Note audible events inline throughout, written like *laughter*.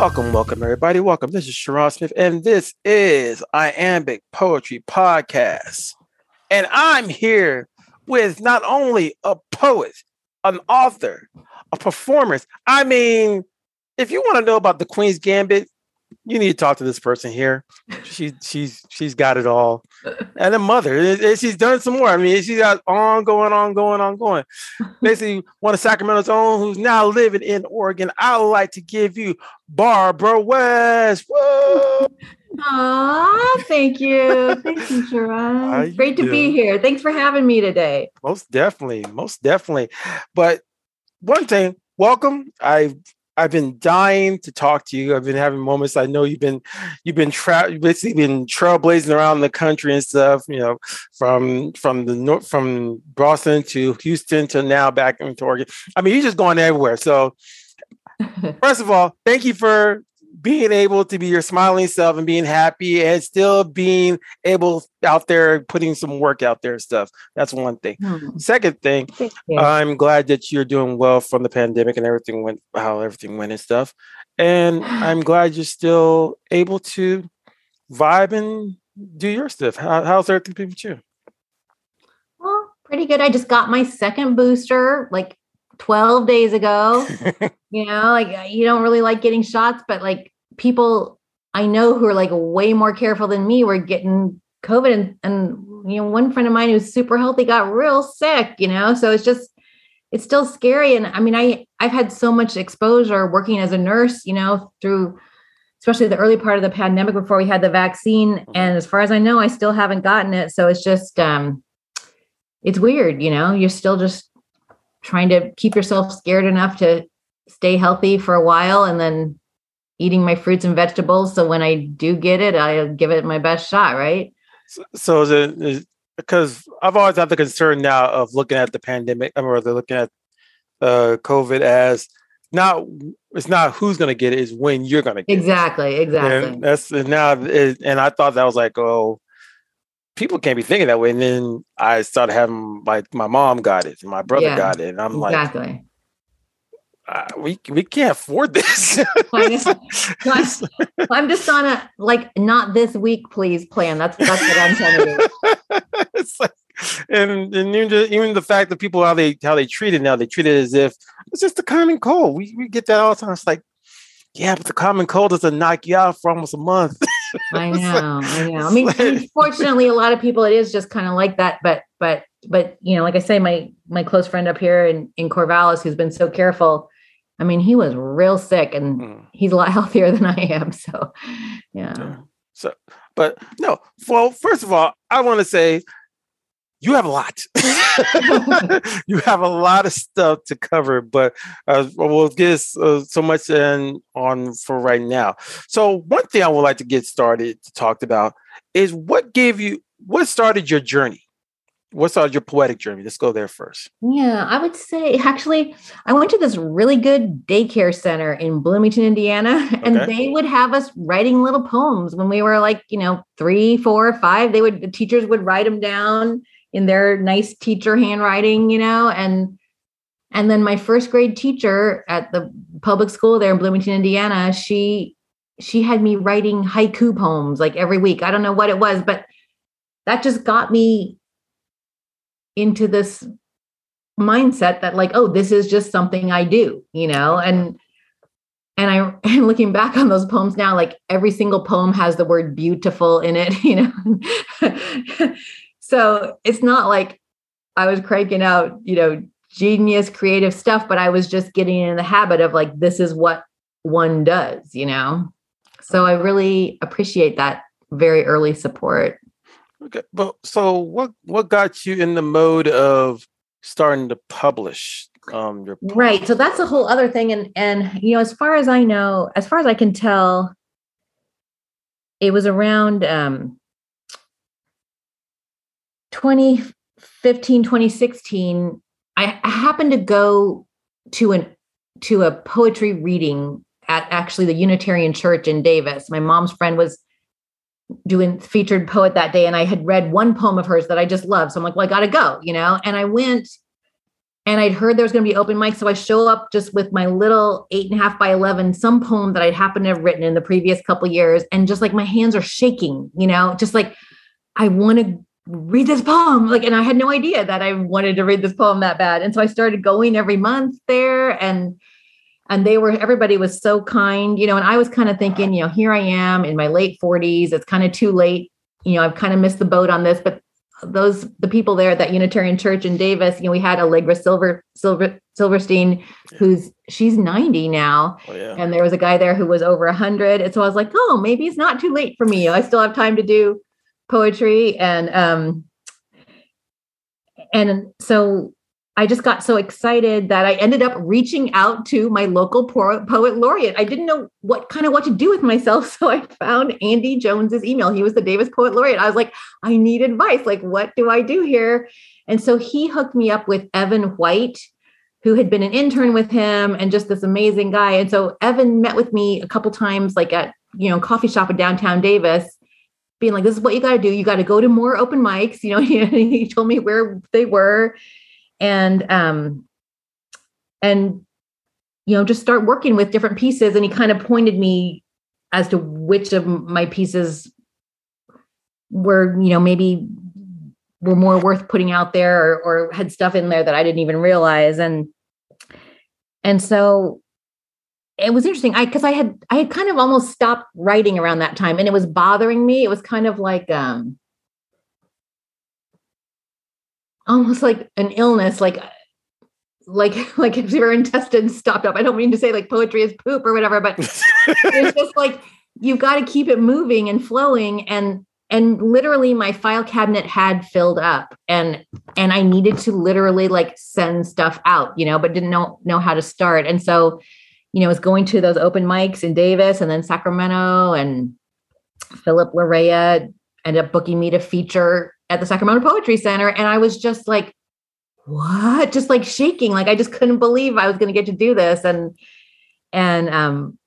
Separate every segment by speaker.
Speaker 1: Welcome, welcome, everybody. Welcome. This is Sharon Smith, and this is Iambic Poetry Podcast. And I'm here with not only a poet, an author, a performer. I mean, if you want to know about the Queen's Gambit, you need to talk to this person here. She she's she's got it all, *laughs* and a mother. Eh, eh, she's done some more. I mean, she's got on going, on going, on going. Basically, one of Sacramento's own, who's now living in Oregon. I would like to give you Barbara West. Whoa.
Speaker 2: Aw, thank you. Thank you, Sharon. Great to be here. Thanks for having me today.
Speaker 1: Most definitely. Most definitely. But one thing, welcome. I I've been dying to talk to you. I've been having moments. I know you've been you've been tra- basically been trailblazing around the country and stuff. You know, from from the north from Boston to Houston to now back into Oregon. I mean, you're just going everywhere. So, *laughs* first of all, thank you for being able to be your smiling self and being happy and still being able out there putting some work out there and stuff. That's one thing. Hmm. Second thing, I'm glad that you're doing well from the pandemic and everything went how everything went and stuff. And *sighs* I'm glad you're still able to vibe and do your stuff. How, how's everything been with you?
Speaker 2: Well, pretty good. I just got my second booster like 12 days ago. *laughs* you know, like you don't really like getting shots, but like people I know who are like way more careful than me were getting COVID and, and you know, one friend of mine who's super healthy got real sick, you know, so it's just, it's still scary. And I mean, I, I've had so much exposure working as a nurse, you know, through especially the early part of the pandemic before we had the vaccine. Mm-hmm. And as far as I know, I still haven't gotten it. So it's just, um, it's weird, you know, you're still just trying to keep yourself scared enough to stay healthy for a while and then eating my fruits and vegetables. So when I do get it, I give it my best shot, right?
Speaker 1: So, so is it, is, because I've always had the concern now of looking at the pandemic, or they're looking at uh, COVID as not it's not who's going to get it, is when you're going to get
Speaker 2: exactly,
Speaker 1: it.
Speaker 2: exactly.
Speaker 1: And that's and now, it, and I thought that was like, oh, people can't be thinking that way. And then I started having like my mom got it, and my brother yeah, got it, and I'm exactly. like, uh, we we can't afford this. *laughs* I'm
Speaker 2: just on a like not this week, please plan. That's that's what I'm trying to do.
Speaker 1: it's like, and and even, even the fact that people how they how they treat it now, they treat it as if it's just a common cold. We we get that all the time. It's like, yeah, but the common cold doesn't knock you out for almost a month. *laughs*
Speaker 2: I *laughs* know, I know. I mean, unfortunately, *laughs* a lot of people it is just kind of like that. But but but you know, like I say, my my close friend up here in in Corvallis, who's been so careful I mean, he was real sick and mm. he's a lot *laughs* healthier than I am. So, yeah. yeah.
Speaker 1: So, but no, well, first of all, I want to say you have a lot. *laughs* you have a lot of stuff to cover, but uh, we'll get uh, so much in on for right now. So, one thing I would like to get started to talk about is what gave you, what started your journey? what's on your poetic journey? Let's go there first.
Speaker 2: Yeah, I would say actually, I went to this really good daycare center in Bloomington, Indiana, *laughs* and okay. they would have us writing little poems when we were like, you know, three, four, five. They would the teachers would write them down in their nice teacher handwriting, you know, and and then my first grade teacher at the public school there in Bloomington, Indiana, she she had me writing haiku poems like every week. I don't know what it was, but that just got me into this mindset that like oh this is just something i do you know and and i *laughs* and looking back on those poems now like every single poem has the word beautiful in it *laughs* you know *laughs* so it's not like i was cranking out you know genius creative stuff but i was just getting in the habit of like this is what one does you know? So i really appreciate that very early support.
Speaker 1: Okay, but so what what got you in the mode of starting to publish um your
Speaker 2: right so that's a whole other thing and and you know as far as i know as far as i can tell it was around um 2015 2016 I, happened to go to an to a poetry reading at actually the unitarian church in davis my mom's friend was doing featured poet that day and I had read one poem of hers that I just loved. So I'm like, well, I got to go, you know? And I went and I'd heard there was going to be open mic. So I show up just with my little eight and a half by 11, some poem that I'd happened to have written in the previous couple years. And just like my hands are shaking, you know, just like I want to read this poem. Like, and I had no idea that I wanted to read this poem that bad. And so I started going every month there and and they were everybody was so kind, you know, and I was kind of thinking, you know, here I am in my late 40s. It's kind of too late. You know, I've kind of missed the boat on this, but those the people there at that Unitarian Church in Davis, you know, we had Allegra Silver Silver Silberstein, who's she's 90 now. Oh, yeah. And there was a guy there who was over 100. And so I was like, oh, maybe it's not too late for me. I still have time to do poetry. And um and so I just got so excited that I ended up reaching out to my local poet, poet laureate. I didn't know what kind of what to do with myself. *laughs* So I found Andy Jones's email. He was the Davis Poet Laureate. I was like, I need advice. Like, what do I do here? And so he hooked me up with Evan White, who had been an intern with him and just this amazing guy. And so Evan met with me a couple times, like at, you know, coffee shop in downtown Davis, being like, this is what you got to do. You got to go to more open mics. You know, he, *laughs* he told me where they were and um and you know just start working with different pieces and he kind of pointed me as to which of my pieces were you know maybe were more worth putting out there or, or had stuff in there that I didn't even realize and and so it was interesting i because i had i had kind of almost stopped writing around that time and it was bothering me it was kind of like um almost like an illness, like like *laughs* like if your intestines stopped up. I don't mean to say like poetry is poop or whatever, but *laughs* it's just like you've got to keep it moving and flowing and and literally my file cabinet had filled up and and I needed to literally like send stuff out, you know, but didn't know know how to start. And so, you know, was going to those open mics in Davis and then Sacramento and Philip Larrea ended up booking me to feature at the Sacramento Poetry Center. And I was just like, what? Just like shaking. Like I just couldn't believe I was going to get to do this. And, and, um,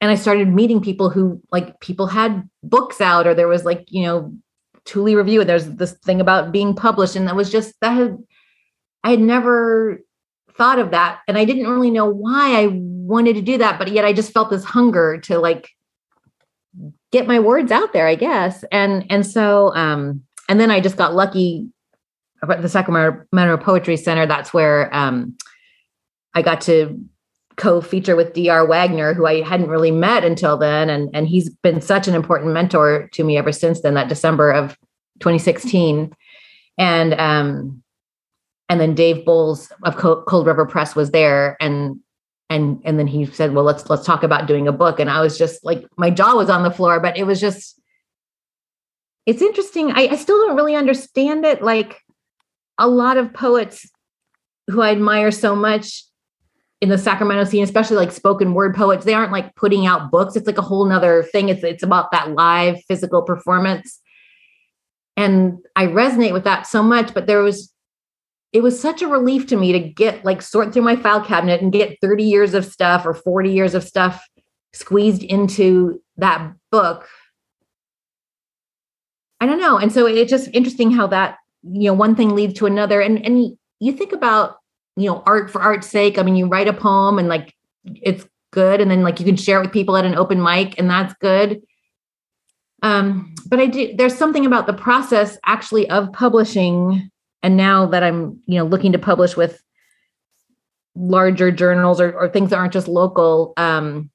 Speaker 2: and I started meeting people who like people had books out or there was like, you know, Tule review. And there's this thing about being published. And that was just that had, I had never thought of that. And I didn't really know why I wanted to do that, but yet I just felt this hunger to like get my words out there, I guess. And and so um and then I just got lucky about the Sacramento Poetry Center. That's where um I got to co-feature with DR Wagner, who I hadn't really met until then. And, and he's been such an important mentor to me ever since then, that December of 2016. And um and then Dave Bowles of Cold River Press was there. And and and then he said well let's let's talk about doing a book. And i was just like my jaw was on the floor but it was just it's interesting. I, I still don't really understand it. Like a lot of poets who i admire so much in the sacramento scene especially like spoken word poets they aren't like putting out books. It's like a whole nother thing. It's it's about that live physical performance. And i resonate with that so much but there was it was such a relief to me to get like sort through my file cabinet and get 30 years of stuff or 40 years of stuff squeezed into that book. I don't know. And so it's just interesting how that, you know, one thing leads to another. And and you think about, you know, art for art's sake. I mean, you write a poem and like it's good. And then like you can share it with people at an open mic, and that's good. Um, but I do there's something about the process actually of publishing and now that i'm you know looking to publish with larger journals or, or things that aren't just local um,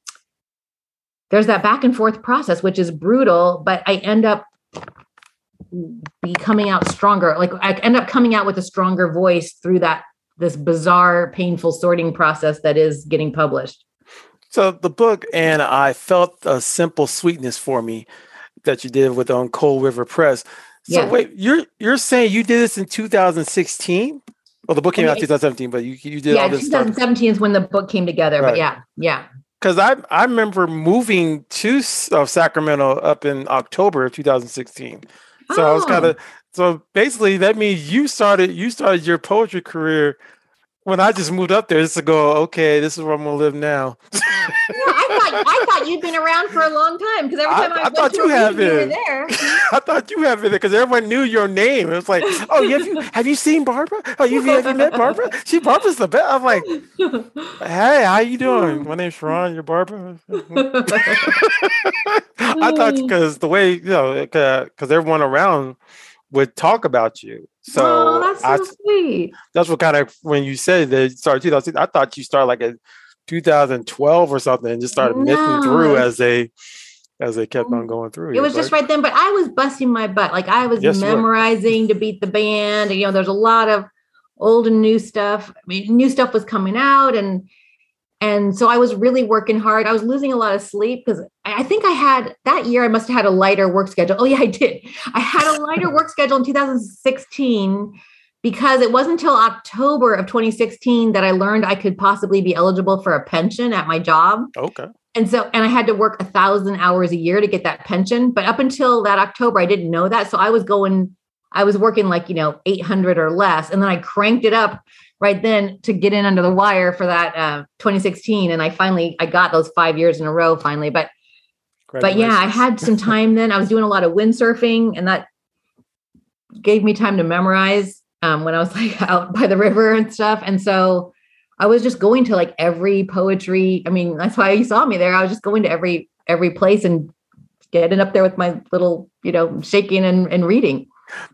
Speaker 2: there's that back and forth process which is brutal but i end up be coming out stronger. Like i end up coming out with a stronger voice through that this bizarre painful sorting process that is getting published.
Speaker 1: So the book and i felt a simple sweetness for me that you did with on cold river press so yeah. wait, you're you're saying you did this in 2016? Well, the book came I mean, out 2017, but you you did
Speaker 2: yeah,
Speaker 1: all this
Speaker 2: 2017 stuff. is when the book came together. Right. But yeah, yeah.
Speaker 1: Because I I remember moving to uh, Sacramento up in October of 2016. So oh. I was kind of so basically that means you started you started your poetry career when I just moved up there just to go, okay, this is where I'm gonna live now.
Speaker 2: yeah, *laughs* I thought you'd been around for a long time because every time I, I, I thought you have been. You there. *laughs*
Speaker 1: I thought you had been there because everyone knew your name. It was like, oh, have you have you seen Barbara? Oh, you have you met Barbara? She Barbara's the best. I'm like, hey, how you doing? My name's Sharon. You're Barbara. *laughs* I thought *laughs* because the way you know, because everyone around would talk about you. So
Speaker 2: oh, that's so I, sweet.
Speaker 1: That's what kind of when you said that you started 2000. I thought you started like a 2012 or something and just started no. missing through as they as they kept on mm. going through.
Speaker 2: It was just right then, but I was busting my butt. Like I was yes, memorizing to beat the band. And, you know, there's a lot of old and new stuff. I mean, new stuff was coming out and and so I was really working hard. I was losing a lot of sleep because I think I had that year I must have had a lighter work schedule. Oh yeah, I did. I had a lighter work schedule in 2016 because it wasn't until October of 2016 that I learned I could possibly be eligible for a pension at my job.
Speaker 1: Okay.
Speaker 2: And so, and I had to work a thousand hours a year to get that pension. But up until that October, I didn't know that. So I was going, I was working like, you know, 800 or less. And then I cranked it up right then to get in under the wire for that uh, 2016. And I finally, I got those five years in a row finally. But, but yeah, I had some *laughs* time then. I was doing a lot of windsurfing and that gave me time to memorize um, when I was *laughs* like out by the river and stuff. And so I was just going to like every poetry. I mean, that's why you saw me there. I was just going to every every place and getting up there with my little, you know, shaking and, and reading.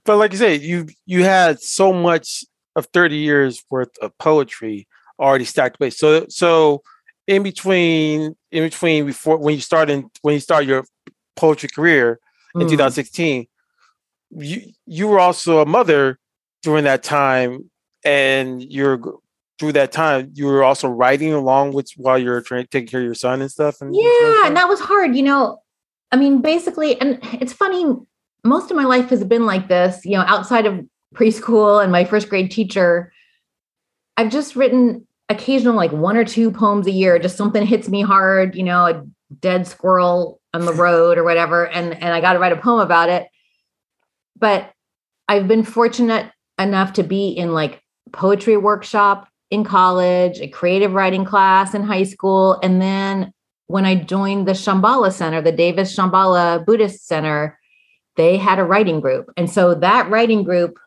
Speaker 1: But like you say, you you had so much of 30 years worth of poetry already stacked away. So so in between in between before when you started when you start your poetry career in mm. 2016, you you were also a mother during that time and you're through that time you were also writing along with while you're trying taking care of your son and stuff and
Speaker 2: yeah and that was hard you know? I mean basically and it's funny most of my life has been like this you know outside of preschool and my first grade teacher i've just written occasional like one or two poems a year just something hits me hard you know a dead squirrel on the road or whatever and and i got to write a poem about it. But i've been fortunate enough to be in like poetry workshop in college, a creative writing class in high school, and then when I joined the Shambhala Center, the Davis Shambhala Buddhist Center, they had a writing group. And so that writing group,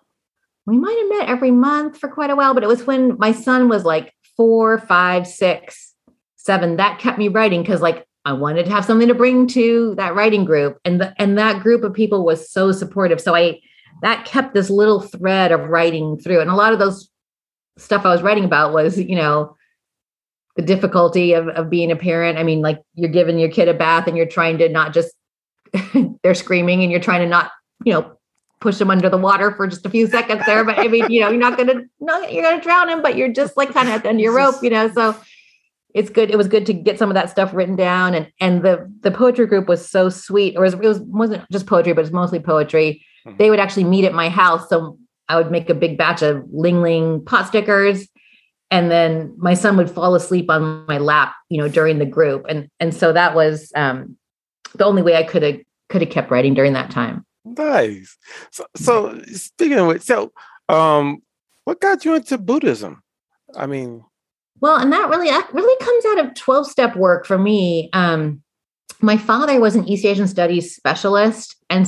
Speaker 2: we might have met every month for quite a while, but it was when my son was like four, five, six, seven. That kept me writing because like I wanted to have something to bring to that writing group. And the, and that group of people was so supportive. So I that kept this little thread of writing through. And a lot of those stuff I was writing about was, you know, the difficulty of, of being a parent. I mean, like you're giving your kid a bath and you're trying to not just *laughs* they're screaming and you're trying to not, you know, push them under the water for just a few seconds there. But I mean, you know, you're not gonna no, you're gonna drown him, but you're just like kind of at the end of your rope, you know. So it's good. It was good to get some of that stuff written down. And and the the poetry group was so sweet. Or it was, it was wasn't just poetry, but it's mostly poetry Mm-hmm. They would actually meet at my house. So I would make a big batch of Ling Ling pot stickers. And then my son would fall asleep on my lap, you know, during the group. And and so that was um, the only way I could have could have kept writing during that time.
Speaker 1: Nice. So, so speaking of which, so um, what got you into Buddhism? I mean,
Speaker 2: well, and that really that really comes out of twelve step work for me. Um, my father was an East Asian studies specialist, and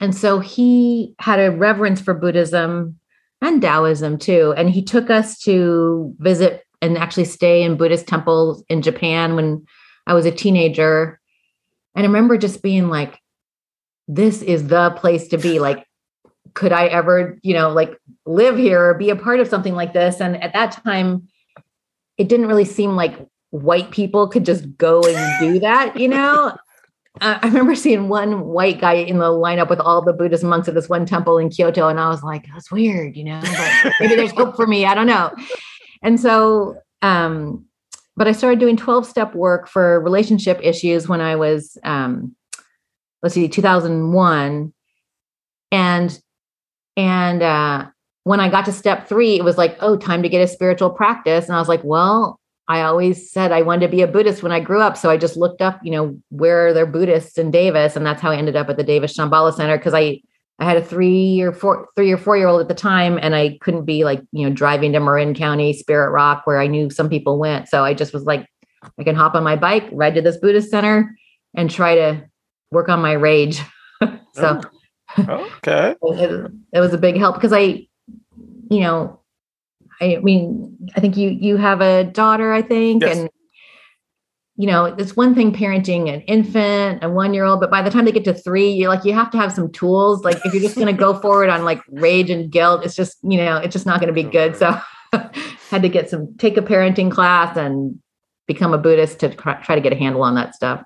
Speaker 2: and so he had a reverence for Buddhism and Taoism too. And he took us to visit and actually stay in Buddhist temples in Japan when I was a teenager. And I remember just being like, this is the place to be. Like, could I ever, you know, like live here or be a part of something like this? And at that time, it didn't really seem like white people could just go and do that, you know? I remember seeing one white guy in the lineup with all the Buddhist monks at this one temple in Kyoto, and I was like, "That's weird," you know. But *laughs* maybe there's hope for me. I don't know. And so, um, but I started doing 12 step work for relationship issues when I was, um, let's see, 2001, and and uh, when I got to step three, it was like, oh, time to get a spiritual practice, and I was like, well, I always said I wanted to be a Buddhist when I grew up. So I just looked up, you know, where are there Buddhists in Davis? And that's how I ended up at the Davis Shambhala Center because I I had a three or four three or four year old at the time and I couldn't be like, you know, driving to Marin County, Spirit Rock, where I knew some people went. So I just was like, I can hop on my bike, ride to this Buddhist center and try to work on my rage. *laughs* so oh,
Speaker 1: Okay. *laughs*
Speaker 2: it, it was a big help because I, you know, I mean, I think you you have a daughter, I think, yes. and you know, it's one thing parenting an infant, a one year old, but by the time they get to three, you're like, you have to have some tools. Like, if you're just going to go forward on like rage and guilt, it's just, you know, it's just not going to be good. So, *laughs* had to get some, take a parenting class and become a Buddhist to try to get a handle on that stuff.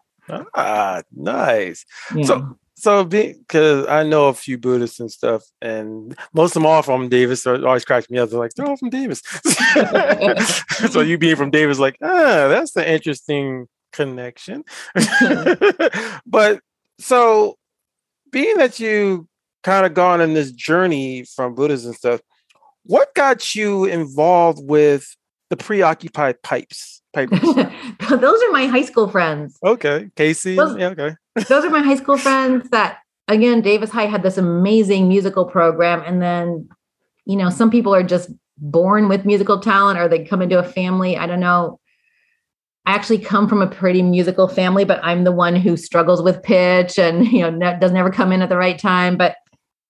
Speaker 1: Ah, nice. Yeah. So, so because I know a few Buddhists and stuff, and most of them are from Davis, so it always cracks me up. They're like, they're all from Davis. *laughs* so you being from Davis, like, ah, that's an interesting connection. *laughs* but so being that you kind of gone in this journey from Buddhism and stuff, what got you involved with the preoccupied pipes?
Speaker 2: Pipers? *laughs* Those are my high school friends.
Speaker 1: Okay. Casey. Those, yeah, okay.
Speaker 2: Those are my high school friends that again, Davis High had this amazing musical program. And then, you know, some people are just born with musical talent or they come into a family. I don't know. I actually come from a pretty musical family, but I'm the one who struggles with pitch and, *laughs* you know, ne- doesn't ever come in at the right time. But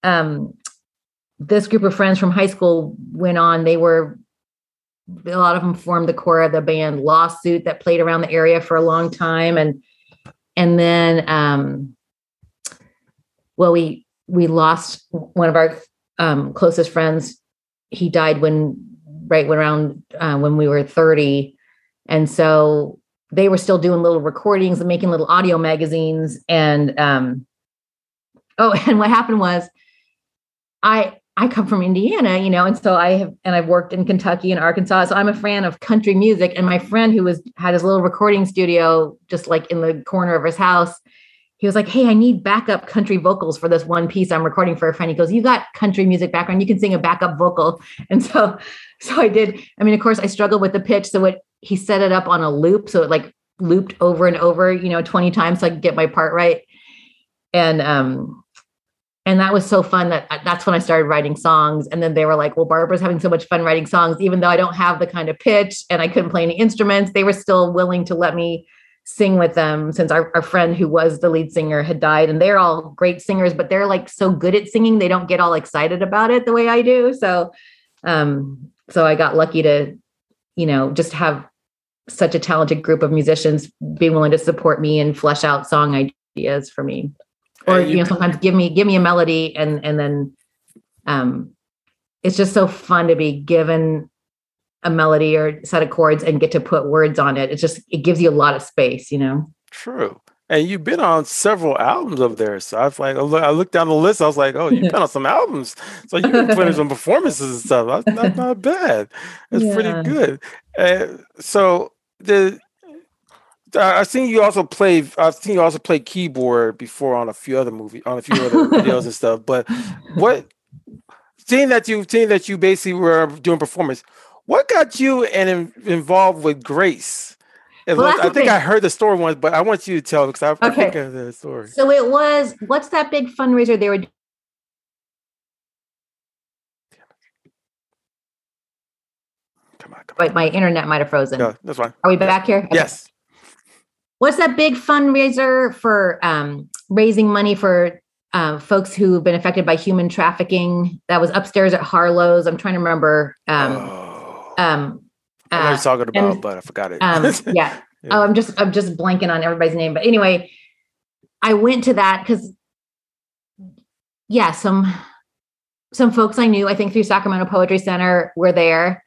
Speaker 2: um, this group of friends from high school went on, they were a lot of them formed the core of the band Lawsuit that played around the area for a long time, and and then um, well, we we lost one of our um, closest friends. He died when right when around uh, when we were thirty, and so they were still doing little recordings and making little audio magazines. And um, oh, *laughs* and what happened was, I I come from Indiana, you know, and so I have, and I've worked in Kentucky and Arkansas. So I'm a fan of country music. And my friend who was had his little recording studio just like in the corner of his house, he was like, Hey, I need backup country vocals for this one piece I'm recording for a friend. He goes, You got country music background, you can sing a backup vocal. *laughs* And so, so I did. I mean, of course, I struggled with the pitch. So it he set it up on a loop. So it like looped over and over, you know, 20 times so I could get my part right. And um, and that was so fun that that's when I started writing songs. And then they were like, well, Barbara's having so much fun writing songs, even though I don't have the kind of pitch and I couldn't play any instruments, they were still willing to let me sing with them since our, our friend who was the lead singer had died. And they're all great singers, but they're like so good at singing, they don't get all excited about it the way I do. So, um, so I got lucky to, you know, just have such a talented group of musicians being willing to support me and flesh out song ideas for me or you, you know sometimes give me give me a melody and and then um it's just so fun to be given a melody or set of chords and get to put words on it. It just it gives you a lot of space, you know.
Speaker 1: True. And you've been on several albums of theirs. So I was like, I looked down the list. I was like, oh, you've been on some albums. So you've been putting *laughs* some performances and stuff. That's not, not bad. It's yeah. pretty good. Uh, so the I've seen you also play. I've seen you also play keyboard before on a few other movie, on a few other videos and stuff. But what, seeing that you, seeing that you basically were doing performance, what got you and involved with Grace? Well, I think I heard the story once, but I want you to tell because I, okay. I think of the story.
Speaker 2: So it was what's that big fundraiser they were Come on, come on. Wait, my internet might have frozen.
Speaker 1: No, that's fine.
Speaker 2: Are we back here? Okay.
Speaker 1: Yes.
Speaker 2: What's that big fundraiser for um, raising money for uh, folks who've been affected by human trafficking? That was upstairs at Harlow's. I'm trying to remember. Um,
Speaker 1: oh. um, uh, I know you're talking about, and, but I forgot it.
Speaker 2: um, *laughs* yeah. yeah. Oh, I'm just I'm just blanking on everybody's name. But anyway, I went to that because yeah, some some folks I knew, I think through Sacramento Poetry Center were there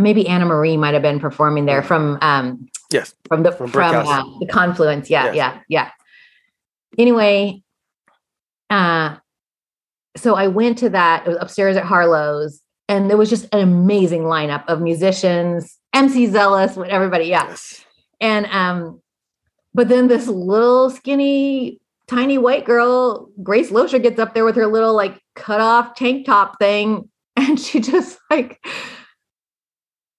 Speaker 2: maybe Anna Marie might have been performing there from um
Speaker 1: yes
Speaker 2: from the from, from uh, the confluence yeah yes. yeah yeah anyway uh so I went to that it was upstairs at Harlow's and there was just an amazing lineup of musicians MC Zealous with everybody yeah yes. and um but then this little skinny tiny white girl Grace Loescher gets up there with her little like cut off tank top thing *laughs* and she just like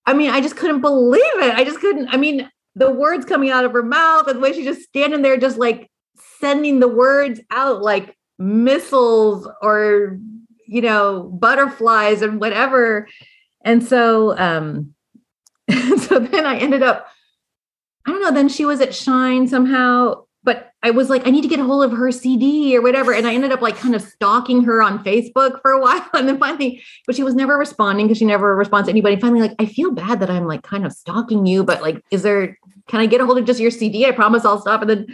Speaker 2: I mean, I just couldn't believe it. I just couldn't. I mean, the words coming out of her mouth and the way she's just standing there, just like sending the words out like missiles or, you know, butterflies and whatever. And so, um, *laughs* so then I ended up, I don't know, then she was at Shine somehow but I was like, I need to get a hold of her CD or whatever. And I ended up like kind of stalking her on Facebook for a *laughs* while. And then finally, but she was never responding because she never responds to anybody. Finally, like, I feel bad that I'm like kind of stalking you, but like, is there, can I get a hold of just your CD? I promise I'll stop. And then,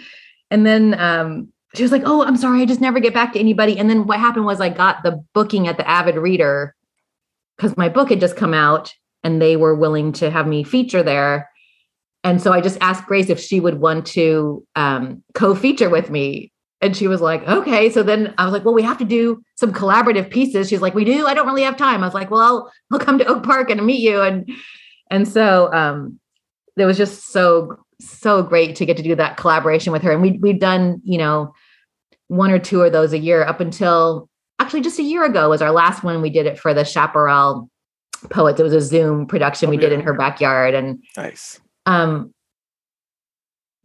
Speaker 2: and then, um, she was like, Oh, I'm sorry. I just never get back to anybody. And then what happened was I got the booking at the Avid Reader because my book had just come out and they were willing to have me feature there and so I just asked Grace if she would want to um, co-feature with me. And she was like, okay. So then I was like, well, we have to do some collaborative pieces. She's like, we do. I don't really have time. I was like, well, I'll I'll come to Oak Park and meet you. And and so um, it was just so so great to get to do that collaboration with her. And we we've done you know one or two of those a year up until actually just a year ago was our last one. We did it for the Chaparral Poets. It was a Zoom production oh, we yeah. did in her backyard. And
Speaker 1: nice
Speaker 2: um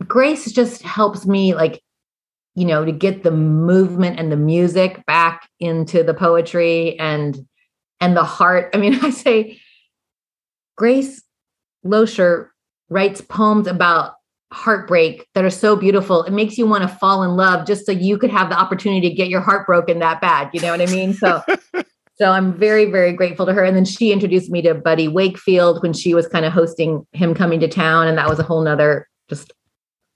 Speaker 2: grace just helps me like you know to get the movement and the music back into the poetry and and the heart i mean *laughs* i say grace loescher writes poems about heartbreak that are so beautiful it makes you want to fall in love just so you could have the opportunity to get your heart broken that bad you know what i mean so *laughs* So I'm very, very grateful to her. And then she introduced me to Buddy Wakefield when she was kind of hosting him coming to town. And that was a whole nother just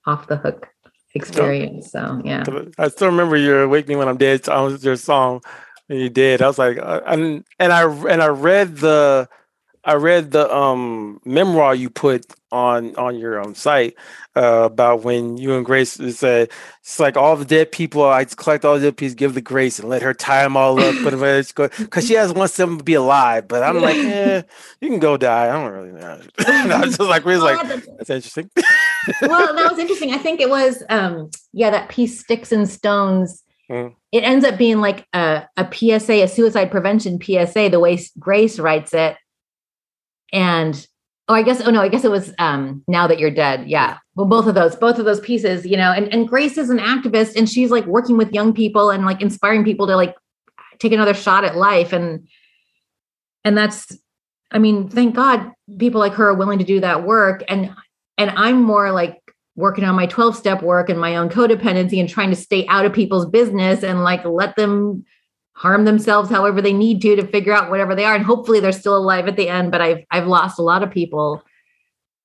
Speaker 2: off the hook experience. So yeah.
Speaker 1: I still remember your Wake Me When I'm Dead. I was your song when you did. I was like, uh, and and I and I read the I read the um memoir you put on on your um, site uh, about when you and Grace said it's like all the dead people. I collect all the dead people, give the Grace, and let her tie them all up. But because she has wants them to be alive, but I'm like, eh, you can go die. I don't really know. *laughs* I was just like, Grace, like that's interesting.
Speaker 2: well, that was interesting. I think it was, um, yeah, that piece, Sticks and Stones. Mm. It ends up being like a, a PSA, a suicide prevention PSA, the way Grace writes it and oh i guess oh no i guess it was um now that you're dead. Yeah. Well both of those both of those pieces you know and and grace is an activist and she's like working with young people and like inspiring people to like take another shot at life. And and that's i mean thank god people like her are willing to do that work. And and i'm more like working on my 12 step work and my own codependency and trying to stay out of people's business and like let them harm themselves however they need to to figure out whatever they are. And hopefully they're still alive at the end but i've i've lost a lot of people.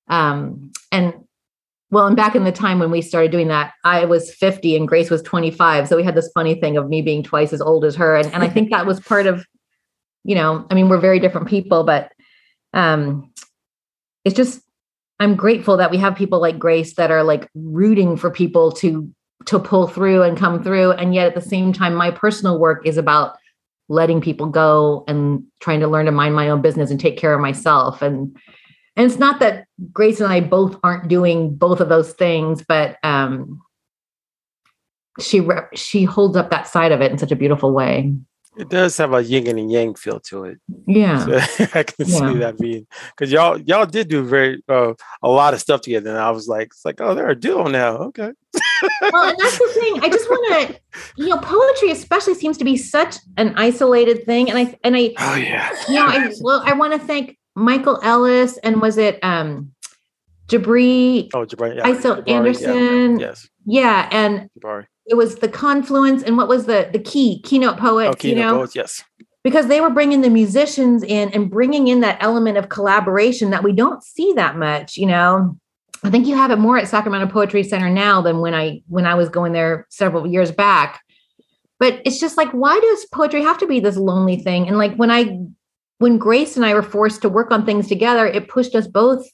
Speaker 2: Um and well and back in the time when we started doing that i was 50 and grace was 25 so we had this funny thing of me being twice as old as her. And, and i think that was part of you know i mean we're very different people but um it's just i'm grateful that we have people like grace that are like rooting for people to to pull through and come through. And yet at the same time my personal work is about letting people go and trying to learn to mind my own business and take care of myself. And and it's not that grace and i both aren't doing both of those things but um she she holds up that side of it in such a beautiful way
Speaker 1: it does have a yin and yang feel to it. *laughs*
Speaker 2: Yeah, so
Speaker 1: I can yeah. see that being because y'all y'all did do very uh, a lot of stuff together, and I was like, it's like, oh, they're a duo now. Okay.
Speaker 2: well, and that's the thing. I just want to, *laughs* you know, poetry especially seems to be such an isolated thing, and I and I,
Speaker 1: oh yeah,
Speaker 2: you know, I well, I want to thank Michael Ellis and was it um Jabri?
Speaker 1: Oh, Jabri, yeah.
Speaker 2: Isel Jabari, Anderson.
Speaker 1: Yeah. Yes.
Speaker 2: Yeah, and Jabari it was the confluence and what was the the key keynote poets, oh, keynote you know? poets,
Speaker 1: yes.
Speaker 2: Because they were bringing the musicians in and bringing in that element of collaboration that we don't see that much, you know. I think you have it more at Sacramento Poetry Center now than when I when I was going there several years back. But it's just like why does poetry have to be this lonely thing? And like when I when Grace and I were forced to work on things together, it pushed us both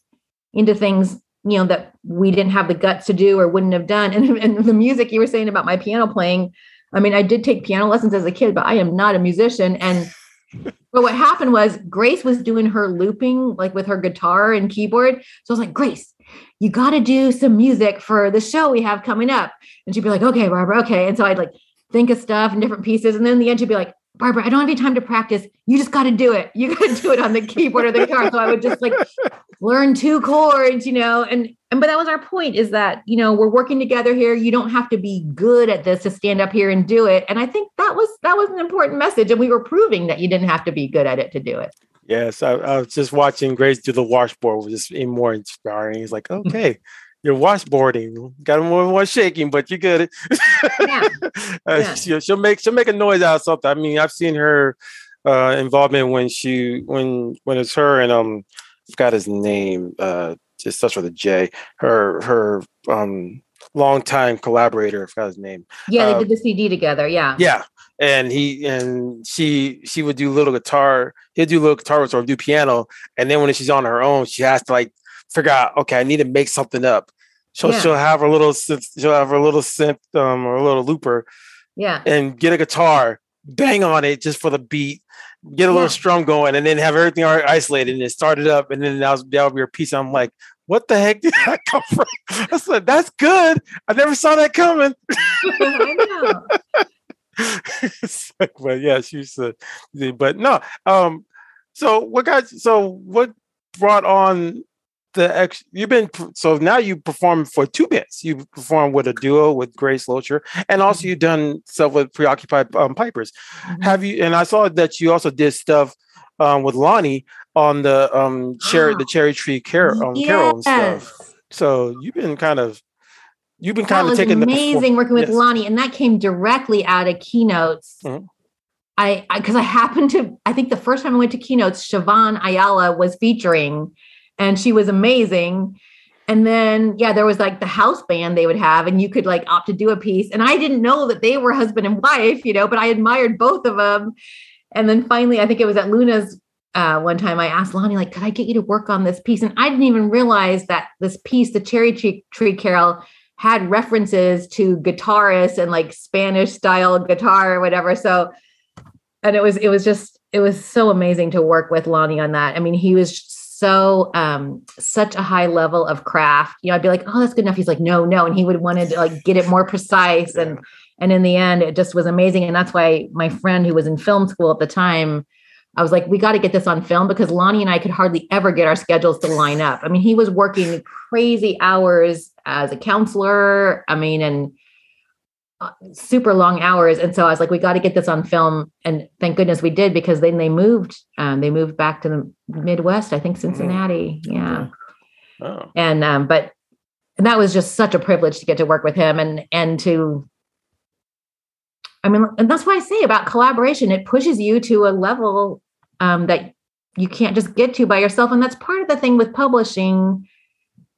Speaker 2: into things you know that we didn't have the guts to do or wouldn't have done. *laughs* And, and the music you were saying about my piano playing i mean i did take piano lessons as a kid but i am not a musician. And *laughs* but what happened was grace was doing her looping like with her guitar and keyboard. So i was like grace you got to do some music for the show we have coming up. And she'd be like okay barbara okay. And so i'd like think of stuff and different pieces. And then in the end she'd be like Barbara, I don't have any time to practice. You just got to do it. You *laughs* got to do it on the keyboard or the guitar. So I would just like learn two chords, you know, and and but that was our point is that, you know, we're working together here. You don't have to be good at this to stand up here and do it. And I think that was that was an important message. And we were proving that you didn't have to be good at it to do it.
Speaker 1: Yes, I, I was just watching Grace do the washboard was just more inspiring. He's like, *laughs* okay, you're washboarding. Got more than one shaking, but you get it. Yeah. *laughs* uh, yeah. She'll, she'll, make she'll make a noise out of something. I mean, I've seen her uh, involvement when she when when it's her and um I forgot his name. Uh, just starts with a J. Her her um longtime collaborator. I forgot his name.
Speaker 2: Yeah, they uh, did the CD together. Yeah.
Speaker 1: Yeah. And he and she she would do little guitar. He'd do little guitar or do piano. And then when she's on her own, she has to like figure out, okay, I need to make something up. She'll yeah. she'll have her little she'll have her little synth um or a little looper.
Speaker 2: Yeah.
Speaker 1: And get a guitar, bang on it just for the beat, get a yeah. little strum going, and then have everything isolated and start it up, and then that'll, that'll be your piece. I'm like, what the heck did *laughs* that come from? I said, that's good. I never saw that coming. *laughs* *laughs* I know. like, but yeah, she said, but no. Um, so what got so what brought on the ex you've been so now you perform for two bits you perform with a duo with grace loescher and also mm-hmm. you've done stuff with preoccupied um, pipers mm-hmm. have you and i saw that you also did stuff um, with lonnie on the um cherry the *gasps* cherry tree carol um, yes. carol and stuff so you've been kind of you've been kind that of taking
Speaker 2: amazing working with yes. lonnie and that came directly out of keynotes mm-hmm. I because I, I happened to I think the first time I went to keynotes, Siobhan Ayala was featuring, and she was amazing. And then, yeah, there was like the house band they would have, and you could like opt to do a piece. And I didn't know that they were husband and wife, you know, but I admired both of them. And then finally, I think it was at Luna's uh, one time I asked Lonnie, like, could I get you to work on this piece? And I didn't even realize that this piece, the Cherry Tree, Tree Carol, had references to guitarists and like Spanish style guitar or whatever. So, and it was, it was just, it was so amazing to work with Lonnie on that. I mean, he was so um such a high level of craft. You know i'd be like oh that's good enough. He's like no no. And he would want to like get it more precise. And and in the end it just was amazing. And that's why my friend who was in film school at the time i was like we got to get this on film because lonnie and i could hardly ever get our schedules to line up. I mean he was working crazy hours as a counselor. I mean and super long hours. And so i was like we got to get this on film. And thank goodness we did because then they moved um, they moved back to the midwest i think mm-hmm. cincinnati. Yeah. Oh. and um, but and that was just such a privilege to get to work with him and and to i mean and that's why i say about collaboration it pushes you to a level um, that you can't just get to by yourself. And that's part of the thing with publishing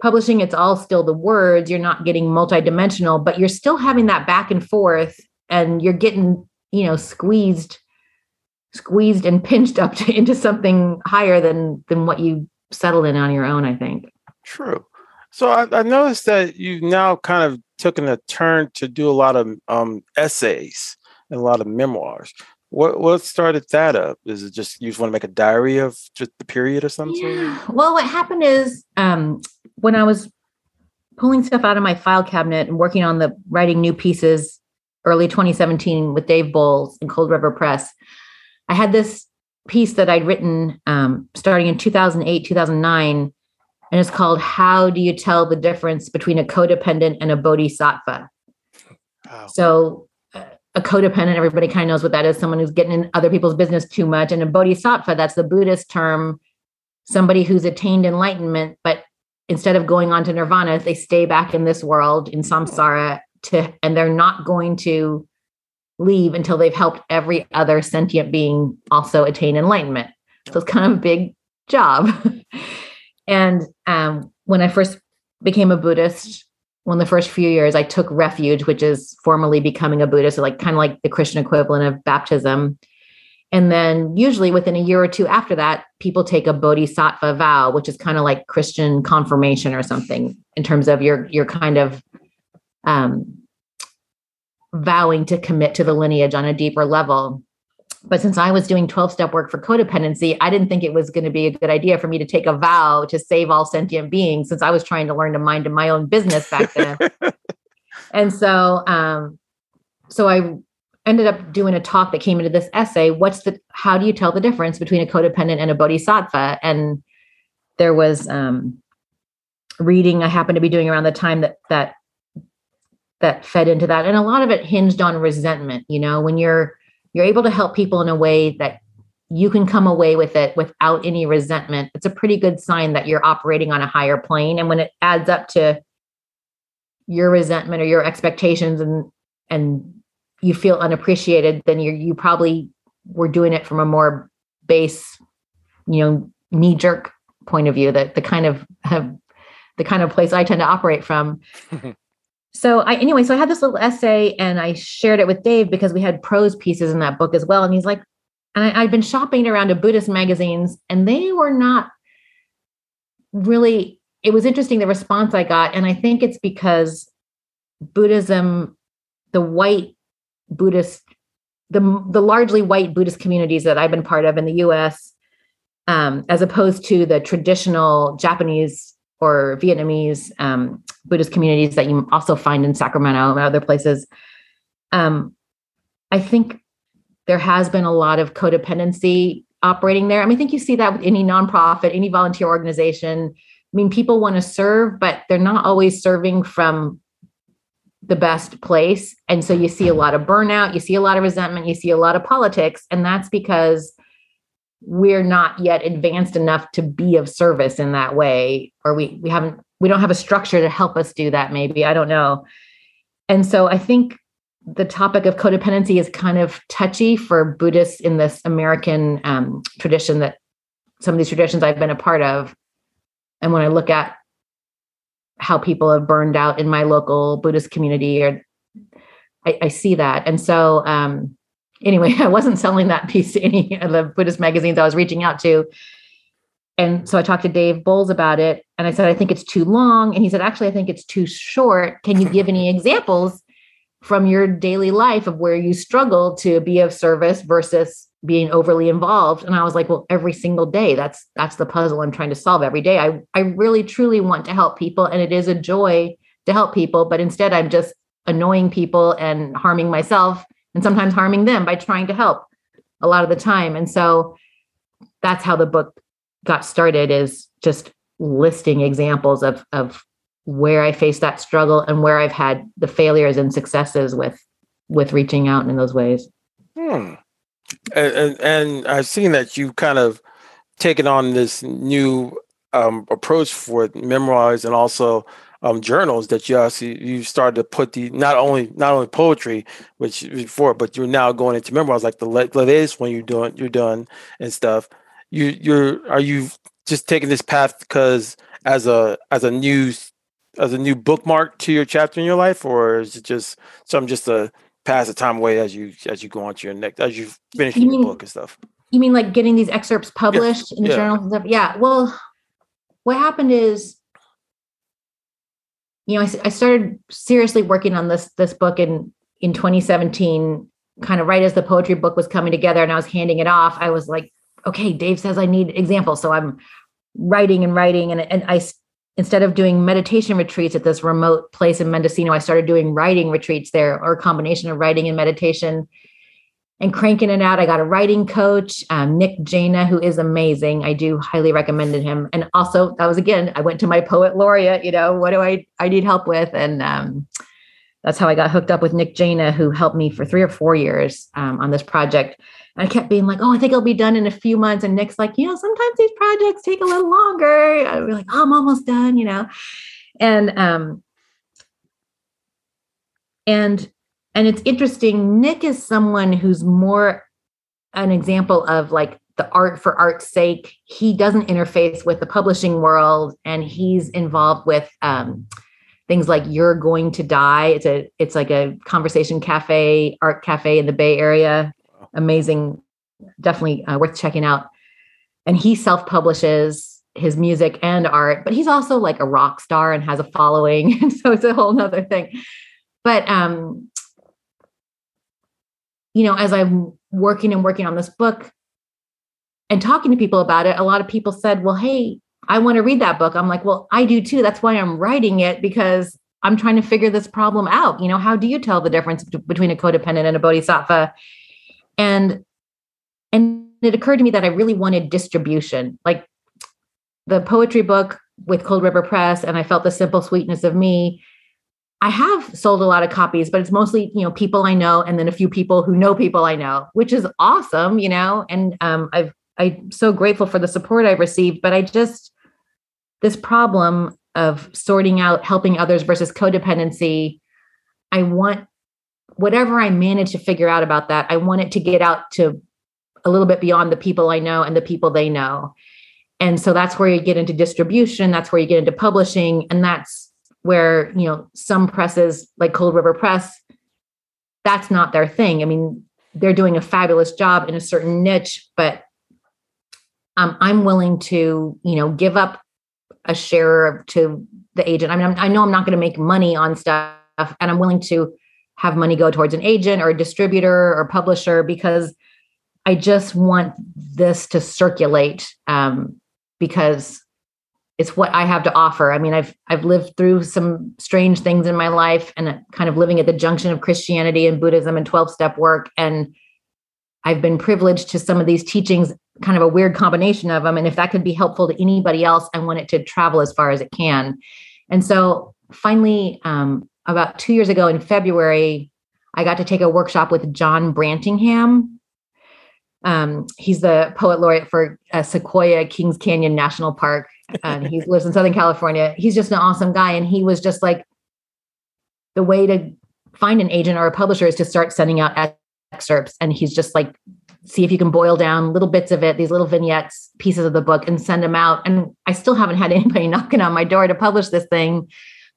Speaker 2: publishing it's all still the words you're not getting multidimensional but you're still having that back and forth and you're getting you know squeezed squeezed and *laughs* pinched up to, into something higher than than what you settled in on your own i think
Speaker 1: true so I, I noticed that you've now kind of taken a turn to do a lot of um, essays and a lot of memoirs what what started that up? Is it just you just want to make a diary of just the period or something? Yeah.
Speaker 2: Well, what happened is um, when I was pulling stuff out of my file cabinet and working on the writing new pieces early 2017 with Dave Bowles and Cold River Press, I had this piece that I'd written um, starting in 2008, 2009, and it's called How Do You Tell the Difference Between a Codependent and a Bodhisattva? Wow. So a codependent, everybody kind of knows what that is someone who's getting in other people's business too much. And a bodhisattva, that's the Buddhist term, somebody who's attained enlightenment, but instead of going on to nirvana, they stay back in this world in samsara to, and they're not going to leave until they've helped every other sentient being also attain enlightenment. So it's kind of a big job. *laughs* and um, when I first became a Buddhist, one the first few years, I took refuge, which is formally becoming a Buddhist, so like kind of like the Christian equivalent of baptism. And then usually within a year or two after that, people take a bodhisattva vow, which is kind of like Christian confirmation or something in terms of your your kind of um, vowing to commit to the lineage on a deeper level. But since I was doing 12 step work for codependency, I didn't think it was going to be a good idea for me to take a vow to save all sentient beings since I was trying to learn to mind my own business back then. *laughs* and so, um, so I ended up doing a talk that came into this essay. What's the, how do you tell the difference between a codependent and a bodhisattva? And there was, um, reading I happened to be doing around the time that, that, that fed into that. And a lot of it hinged on resentment. You know, when you're, you're able to help people in a way that you can come away with it without any resentment it's a pretty good sign that you're operating on a higher plane and when it adds up to your resentment or your expectations and and you feel unappreciated, then you you probably were doing it from a more base, you know, knee jerk point of view. That the kind of have the kind of place I tend to operate from. *laughs* so I anyway, so I had this little essay and I shared it with Dave because we had prose pieces in that book as well. And he's like, and I, I'd been shopping around to Buddhist magazines, and they were not really. It was interesting the response I got, and I think it's because Buddhism, the white Buddhist, the the largely white Buddhist communities that I've been part of in the U.S. Um, as opposed to the traditional Japanese or Vietnamese um, Buddhist communities that you also find in Sacramento and other places. Um, I think there has been a lot of codependency operating there. I mean, I think you see that with any nonprofit, any volunteer organization. I mean, people want to serve, but they're not always serving from the best place. And so you see a lot of burnout, you see a lot of resentment, you see a lot of politics. And that's because we're not yet advanced enough to be of service in that way, or we we haven't we don't have a structure to help us do that, maybe. I don't know. And so I think the topic of codependency is kind of touchy for Buddhists in this American um, tradition that some of these traditions I've been a part of. And when I look at how people have burned out in my local Buddhist community, or I, I see that. And so, um, anyway, *laughs* I wasn't selling that piece to any of the Buddhist magazines I was reaching out to. And so I talked to Dave Bowles about it, and I said, I think it's too long. And he said, Actually, I think it's too short. Can you give any *laughs* examples from your daily life of where you struggle to be of service versus being overly involved and i was like well every single day that's that's the puzzle i'm trying to solve every day i i really truly want to help people and it is a joy to help people but instead i'm just annoying people and harming myself and sometimes harming them by trying to help a lot of the time and so that's how the book got started is just listing examples of of where I faced that struggle and where I've had the failures and successes with with reaching out in those ways.
Speaker 1: Hmm. And, and, I've seen that you've kind of taken on this new um, approach for memoirs and also um, journals that you actually you started to put the not only not only poetry which before but you're now going into memoirs like the, latest one you're doing you're done and stuff. You you're are you just taking this path because as a as a news as a new bookmark to your chapter in your life, or is it just some just to pass the time away as you as you go on to your next as you finish you your book and stuff?
Speaker 2: You mean like getting these excerpts published in the yeah. journals and stuff? Yeah. Well, what happened is, you know, I, I started seriously working on this this book in in 2017, kind of right as the poetry book was coming together, and I was handing it off. I was like, okay, Dave says I need examples, so I'm writing and writing, and and I instead of doing meditation retreats at this remote place in Mendocino, I started doing writing retreats there or a combination of writing and meditation and cranking it out. I got a writing coach, um, Nick Jaina, who is amazing. I do highly recommend him. And also that was, again, I went to my poet laureate, you know, what do I, I need help with? And um, that's how I got hooked up with Nick Jaina, who helped me for three or four years um, on this project. I kept being like, oh, I think it'll be done in a few months. And Nick's like, you know, sometimes these projects take a little longer. I was like, oh, I'm almost done, you know. And um, and and it's interesting. Nick is someone who's more an example of like the art for art's sake. He doesn't interface with the publishing world, and he's involved with um, things like "You're Going to Die." It's a it's like a conversation cafe, art cafe in the Bay Area amazing, definitely uh, worth checking out. And he self publishes his music and art, but he's also like a rock star and has a following. *laughs* And so it's a whole nother thing. But, um, you know, as I'm working and working on this book and talking to people about it, a lot of people said, well, hey, I want to read that book. I'm like, well, I do too. That's why I'm writing it because I'm trying to figure this problem out. You know, how do you tell the difference between a codependent and a bodhisattva? And and it occurred to me that i really wanted distribution. Like the poetry book with cold river press and i felt the simple sweetness of me. I have sold a lot of copies but it's mostly you know people i know and then a few people who know people i know which is awesome you know? And um, i've i'm so grateful for the support i've received but i just this problem of sorting out helping others versus codependency i want whatever i manage to figure out about that i want it to get out to a little bit beyond the people i know and the people they know. And so that's where you get into distribution that's where you get into publishing and that's where you know some presses like cold river press that's not their thing. I mean they're doing a fabulous job in a certain niche but um, i'm willing to you know give up a share to the agent. I mean I'm, i know i'm not going to make money on stuff and i'm willing to have money go towards an agent or a distributor or publisher because i just want this to circulate um, because it's what I have to offer. I mean, I've I've lived through some strange things in my life and kind of living at the junction of Christianity and Buddhism and 12-step work and I've been privileged to some of these teachings, kind of a weird combination of them and if that could be helpful to anybody else, I want it to travel as far as it can. And so finally um, about 2 years ago in February, I got to take a workshop with John Brantingham um, he's the poet laureate for uh, Sequoia Kings Canyon National Park. And he *laughs* lives in Southern California. He's just an awesome guy. And he was just like, the way to find an agent or a publisher is to start sending out excerpts. And he's just like, see if you can boil down little bits of it, these little vignettes, pieces of the book, and send them out. And I still haven't had *laughs* anybody knocking on my door to publish this thing,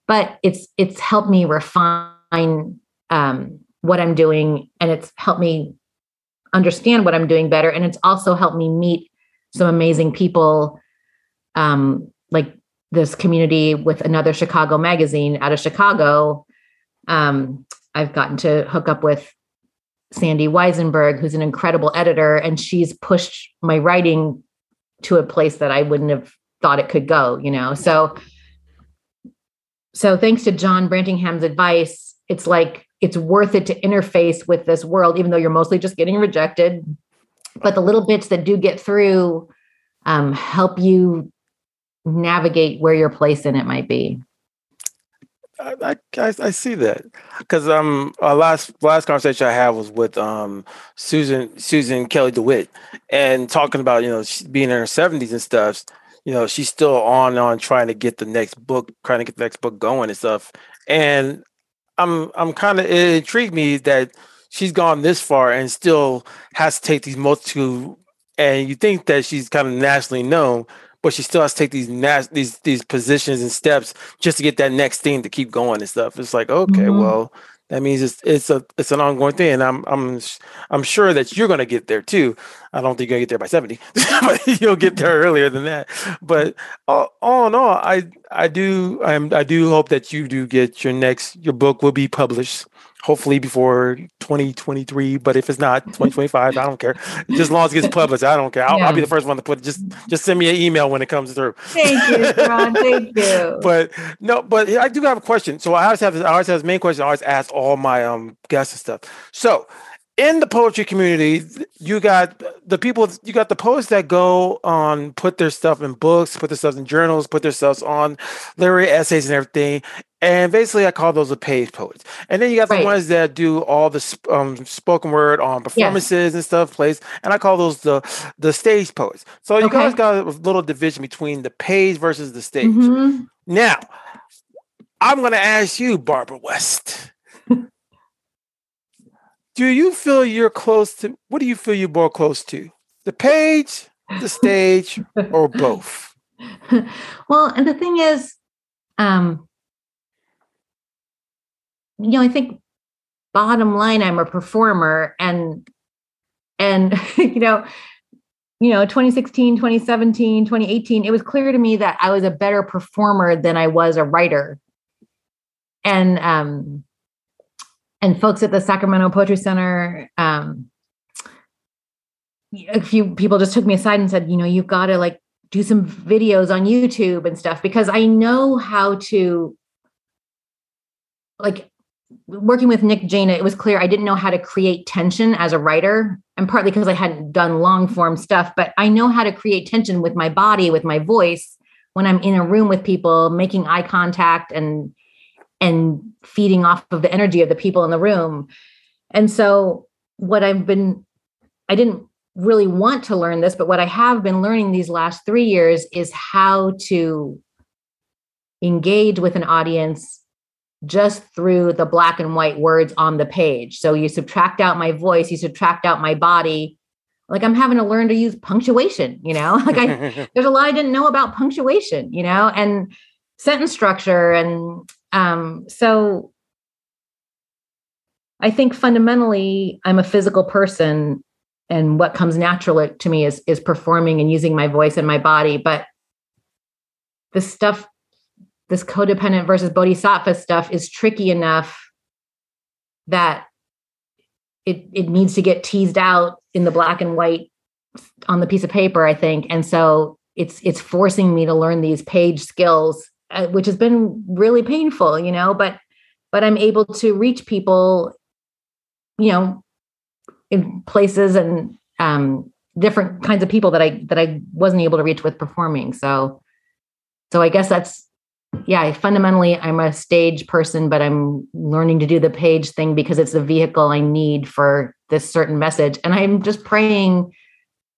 Speaker 2: but it's it's helped me refine um, what I'm doing, and it's helped me understand what I'm doing better. And it's also helped me meet some amazing people, um, like this community with another Chicago magazine out of Chicago. Um, I've gotten to hook up with Sandy Weisenberg, who's an incredible editor, and she's pushed my writing to a place that I wouldn't have thought it could go, you know. So so thanks to John Brantingham's advice, it's like it's worth it to interface with this world, even though you're mostly just getting rejected. But the little bits that do get through um, help you navigate where your place in it might be.
Speaker 1: I, I, I see that because um our last last conversation I had was with um Susan Susan Kelly DeWitt and talking about you know being in her seventies and stuff. You know she's still on on trying to get the next book, trying to get the next book going and stuff. And I'm I'm kind of it intrigued me that she's gone this far and still has to take these multitude and you think that she's kind of nationally known but she still has to take these nas- these these positions and steps just to get that next thing to keep going and stuff it's like okay mm-hmm. well that means it's it's a it's an ongoing thing and i'm i'm i'm sure that you're going to get there too. I don't think you're going to get there by 70 *laughs* but you'll get there earlier than that. But all, all in all i i do i'm i do hope that you do get your next your book will be published hopefully before 2023 but if it's not 2025 i don't care just as long as it gets published i don't care I'll, yeah. I'll, be the first one to put it just just send me an email when it comes through
Speaker 2: thank you Ron. thank *laughs* you
Speaker 1: but no but i do have a question so i always have this i always have this main question i always ask all my um guests and stuff so in the poetry community, you got the people, you got the poets that go on, put their stuff in books, put their stuff in journals, put their stuff on literary essays and everything. And basically, I call those the page poets. And then you got the right. ones that do all the um, spoken word on performances and stuff, plays, and I call those the the stage poets. So you okay. guys got a little division between the page versus the stage. Mm-hmm. Now, I'm going to ask you, Barbara West do you feel you're close to what do you feel you're more close to the page the stage or both *laughs*
Speaker 2: well and the thing is um you know i think bottom line i'm a performer and and *laughs* you know you know 2016 2017 2018 it was clear to me that i was a better performer than i was a writer. And um and folks at the Sacramento Poetry Center, um, a few people just took me aside and said, you know, you've got to like do some videos on YouTube and stuff because I know how to like working with Nick Jaina, it was clear I didn't know how to create tension as a writer, and partly because I hadn't done long form stuff, but I know how to create tension with my body, with my voice when I'm in a room with people, making eye contact and and feeding off of the energy of the people in the room. And so, what I've been, I didn't really want to learn this, but what I have been learning these last three years is how to engage with an audience just through the black and white words on the page. So you subtract out my voice, you subtract out my body. Like I'm having to learn to use punctuation, you know? *laughs* Like I *laughs* there's a lot I didn't know about punctuation, you know, and sentence structure and um so I think fundamentally I'm a physical person and what comes natural to me is is performing and using my voice and my body, but the stuff this codependent versus bodhisattva stuff is tricky enough that it it needs to get teased out in the black and white on the piece of paper i think. And so it's it's forcing me to learn these page skills uh, which has been really painful you know but but i'm able to reach people you know in places and um different kinds of people that i that i wasn't able to reach with performing. So so i guess that's yeah, fundamentally, I'm a stage person, but I'm learning to do the page thing because it's the vehicle I need for this certain message. And I'm just praying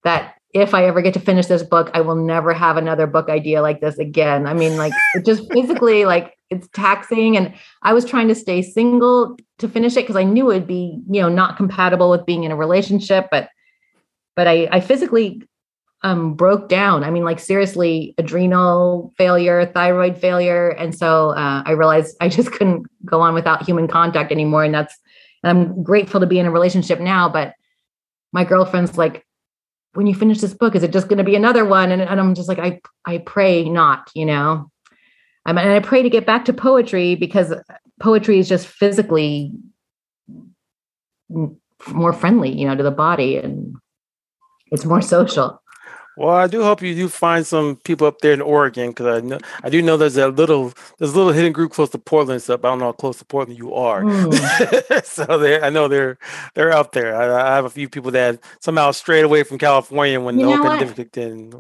Speaker 2: that if I ever get to finish this book, I will never have another book idea like this again. I mean, like it just *laughs* physically, like it's taxing. And I was trying to stay single to finish it because I knew it would be, you know, not compatible with being in a relationship. But but I, I physically um, broke down. I mean, like seriously, adrenal failure, thyroid failure, and so uh, I realized I *laughs* just couldn't go on without human contact anymore. And that's, and I'm grateful to be in a relationship now. But my girlfriend's like, when you finish this book, is it just going to be another one? And, and I'm just like, I I pray not, you know. Um, and I pray to get back to poetry because poetry is just physically more friendly, you know, to the body and it's more social.
Speaker 1: Well, I do hope you do find some people up there in Oregon because I know I do know there's a little there's a little hidden group close to Portland stuff. I don't know how close to Portland you are, mm. *laughs* so they I know they're they're out there. I, I, have a few people that somehow strayed away from California when you the whole pandemic in.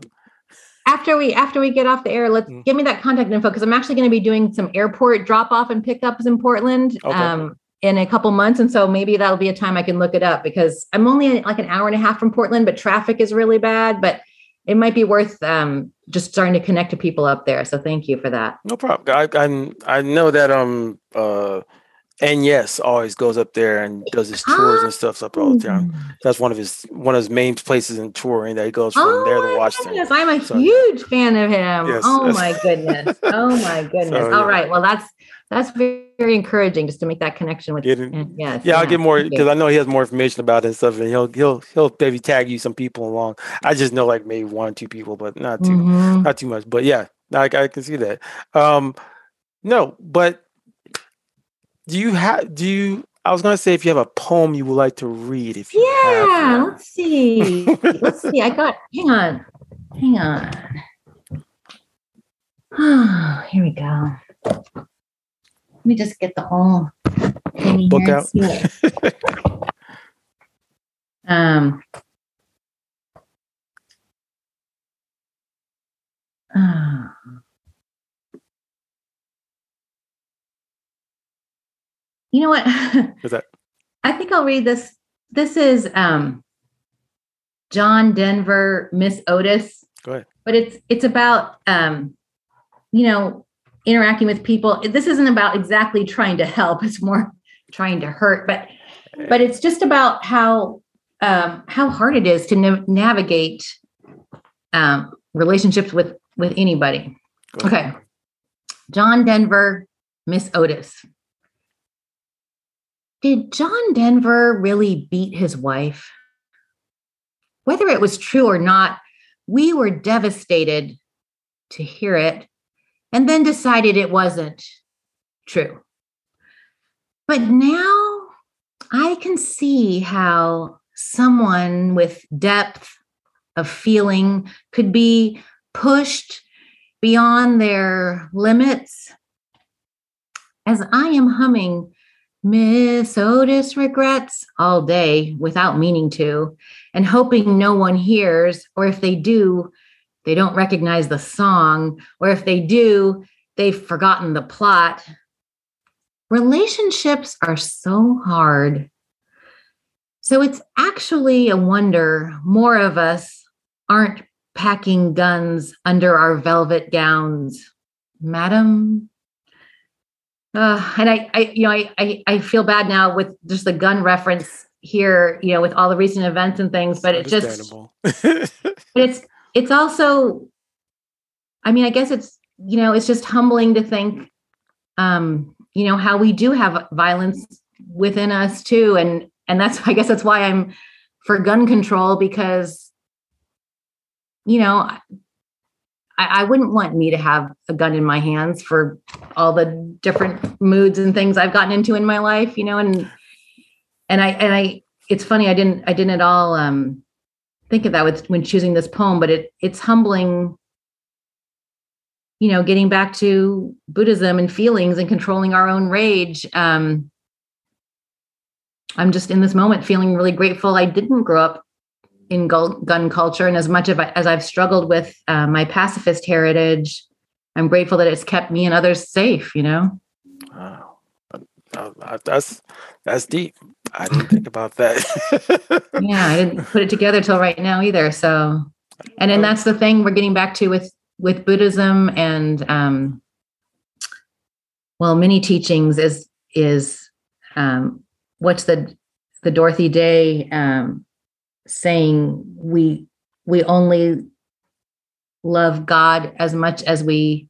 Speaker 2: After we after we get off the air, let's mm. give me that contact info because I'm actually going to be doing some airport drop off and pickups in Portland. Okay. Um, in a couple months. And so maybe that'll be a time I can look it up because I'm only like an hour and a half from Portland, but traffic is really bad. But it might be worth um, just starting to connect to people up there. So thank you for that.
Speaker 1: No problem. I I, I know that um uh and yes always goes up there and does his tours and stuff up all the time. Oh. That's one of his one of his main places in touring that he goes from oh there to Washington.
Speaker 2: Goodness, I'm a so, huge fan of him. Yes, oh yes. my goodness. Oh my *laughs* goodness. So, all yeah. right. Well that's that's very, very encouraging just to make that connection with
Speaker 1: Getting, yes, yeah, yeah, I'll get more because I know he has more information about it and stuff, and he'll he'll he'll maybe tag you some people along. I just know like maybe one or two people, but not too mm-hmm. not too much. But yeah, I, I can see that. Um, no, but do you have do you I was gonna say if you have a poem you would like to read if you
Speaker 2: yeah let's see. Let's see. I got hang on. Hang on. Oh, *sighs* here we go me just get the whole thing book out. *laughs* um. Uh, you know what? *laughs*
Speaker 1: What's that?
Speaker 2: I think I'll read this. This is um, John Denver, Miss Otis.
Speaker 1: Go ahead.
Speaker 2: But it's it's about um, you know interacting with people. This isn't about exactly trying to help *laughs* it's more trying to hurt but but it's just about how um, how hard it is to na- navigate um, relationships with with anybody. Okay. John denver miss otis. Did john denver really beat his wife? Whether it was true or not we were devastated to hear it and then decided it wasn't true. But now I can see how someone with depth of feeling could be pushed beyond their limits. As I am humming Miss Otis regrets all day without meaning to, and hoping no one hears, or if they do, they don't recognize the song, or if they do, they've forgotten the plot. Relationships are so hard. So it's actually a wonder more of us aren't packing guns under our velvet gowns Madam. Uh, and I, I, you know, I, I, I feel bad now with just the gun reference here, you know, with all the recent events and things, but it just, *laughs* but it's, it's also, I mean, I guess it's, you know, it's just humbling to think, um, you know, how we do have violence within us too. And, and that's, *laughs* I guess that's why I'm for gun control because, you know, I, I wouldn't want me to have a gun in my hands for all the different moods and things I've gotten into in my life, you know, and and I and I it's funny I didn't I didn't at all um think of that with when choosing this poem, but it it's humbling you know getting back to buddhism and feelings and controlling our own rage. Um i'm just in this moment feeling really grateful. I didn't grow up in gun culture and as much as i've struggled with uh, my pacifist heritage i'm grateful that it's kept me and others safe you know? Wow.
Speaker 1: That's that's deep i didn't think about that. *laughs*
Speaker 2: Yeah i didn't put it together till right now either so. And then that's the thing we're getting back to with with buddhism and um well many teachings is is um what's the the dorothy day um saying we we only love god as much as we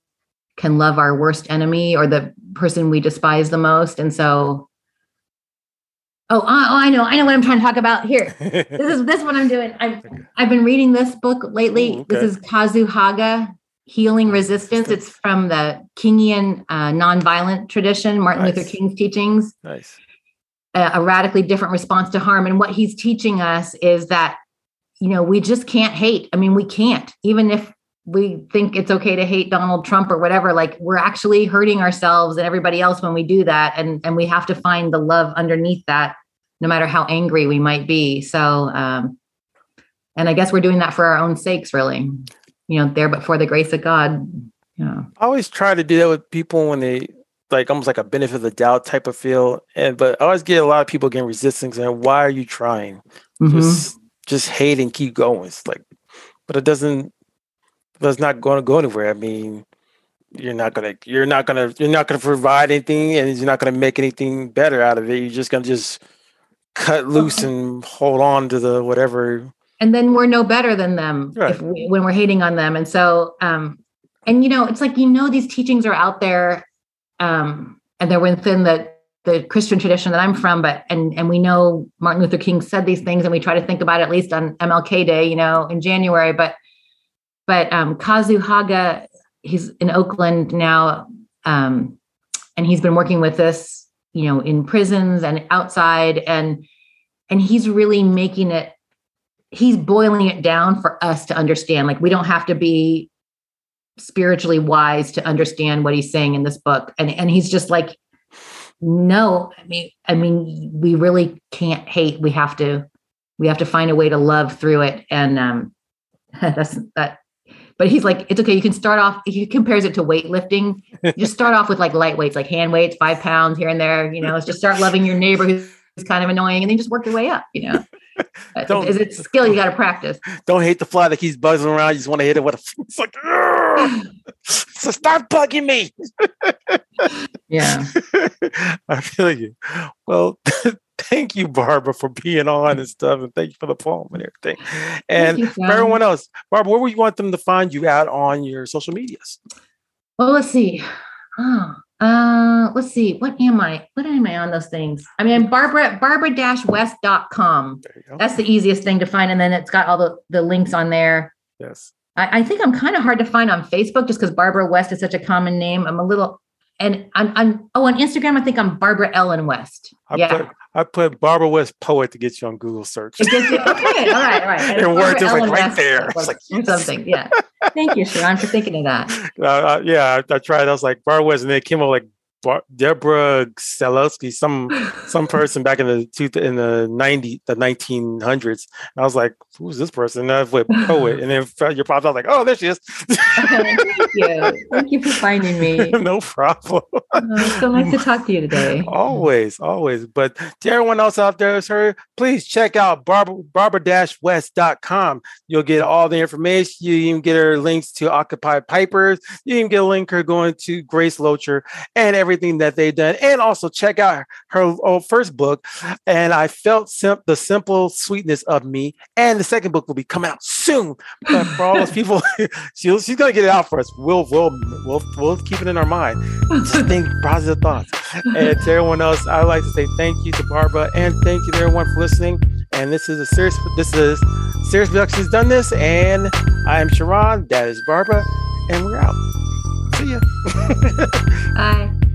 Speaker 2: can love our worst enemy or the person we despise the most. And so oh, oh i know i know what i'm trying to talk about here this is this is what i'm doing i've *laughs* i've been reading this book lately Ooh, okay. this is kazu haga healing resistance it's from the kingian uh, nonviolent tradition martin nice. luther king's teachings
Speaker 1: nice
Speaker 2: a, a radically different response to harm. And what he's teaching us is that, you know, we just can't hate. I mean, we can't, even if we think it's okay to hate Donald Trump or whatever, like we're actually hurting ourselves and everybody else when we do that. And, and we have to find the love underneath that, no matter how angry we might be. So, um, and I guess we're doing that for our own sakes, really, you know, there, but for the grace of God. Yeah.
Speaker 1: I always try to do that with people when they like almost like a benefit of the doubt type of feel. And but I always get a lot of people getting resistance and why are you trying? Mm-hmm. Just just hate and keep going. It's like, but it doesn't. That's not going to go anywhere. I mean, you're not gonna you're not gonna you're not gonna provide anything, and you're not gonna make anything better out of it. You're just gonna just cut loose and hold on to the whatever.
Speaker 2: And then we're no better than them right. we, when we're hating on them. And so, um, and you know, it's like you know these teachings are out there um, and they're within the the Christian tradition that I'm from, but and and we know Martin Luther King said these things, and we try to think about it at least on MLK Day, you know, in January. But but um, Kazu Haga, he's in Oakland now, um, and he's been working with this, you know, in prisons and outside, and and he's really making it. He's boiling it down for us to understand. Like we don't have to be spiritually wise to understand what he's saying in this book and and he's just like no i mean i mean we really can't hate we have to we have to find a way to love through it and um *laughs* that's that but he's like it's okay you can start off he compares it to weightlifting. You *laughs* just start off with like light weights like hand weights five pounds here and there you know let's just start loving your neighbor who's kind of annoying and then just work your way up you know. *laughs* Don't, is it skill you got to practice?
Speaker 1: Don't hate the fly that keeps buzzing around you just want to hit it with a *laughs* it's like *sighs* so stop bugging me!
Speaker 2: Yeah.
Speaker 1: I feel you. Well thank you barbara for being on and stuff and thank you for the poem and everything and you, for everyone else barbara where would you want them to find you out on your social medias
Speaker 2: well let's see oh uh, let's see. What am I? What am I on those things? I mean, I'm Barbara, barbara-west.com. That's the easiest thing to find. And then it's got all the, the links on there.
Speaker 1: Yes.
Speaker 2: I, I think I'm kind of hard to find on Facebook just because Barbara West is such a common name. I'm a little, and I'm, I'm, oh, on Instagram, I think I'm Barbara Ellen West.
Speaker 1: I yeah. Put, I put Barbara West poet to get you on Google search.
Speaker 2: You, okay, all right, all right. *laughs* And,
Speaker 1: and words just like right there. It's
Speaker 2: like yes. something, yeah. Thank you, Sharon, for thinking of that. *laughs*
Speaker 1: Uh, uh, yeah, I, I, tried. I was like Barbara West, and then it came up like Bar- Deborah Selowski, some *laughs* some person back in the two, in the ninety the nineteen hundreds. I was like, who's this person? And I went poet, and then your pops. I was like, oh, there she is.
Speaker 2: Thank you. Thank you for finding me. *laughs*
Speaker 1: no problem.
Speaker 2: Oh, so nice to *laughs* talk to you today.
Speaker 1: Always, always. But to everyone else out there, sir, please check out Barbara Barbara-West.com. You'll get all the information. You even get her links to Occupy Pipers. You even get a link her going to Grace Loescher and every everything that they've done, and also check out her first book. And I felt sim- the simple sweetness of me. And the second book will be coming out soon. But for all those *laughs* people, *laughs* she's, she's gonna get it out for us. We'll we'll we'll we'll keep it in our mind. Just *laughs* think positive thoughts. And to everyone else, I'd like to say thank you to Barbara and thank you to everyone for listening. And this is a serious this is Serious Productions done this, and I am Sharon. That is Barbara, and we're out. See ya.
Speaker 2: Bye.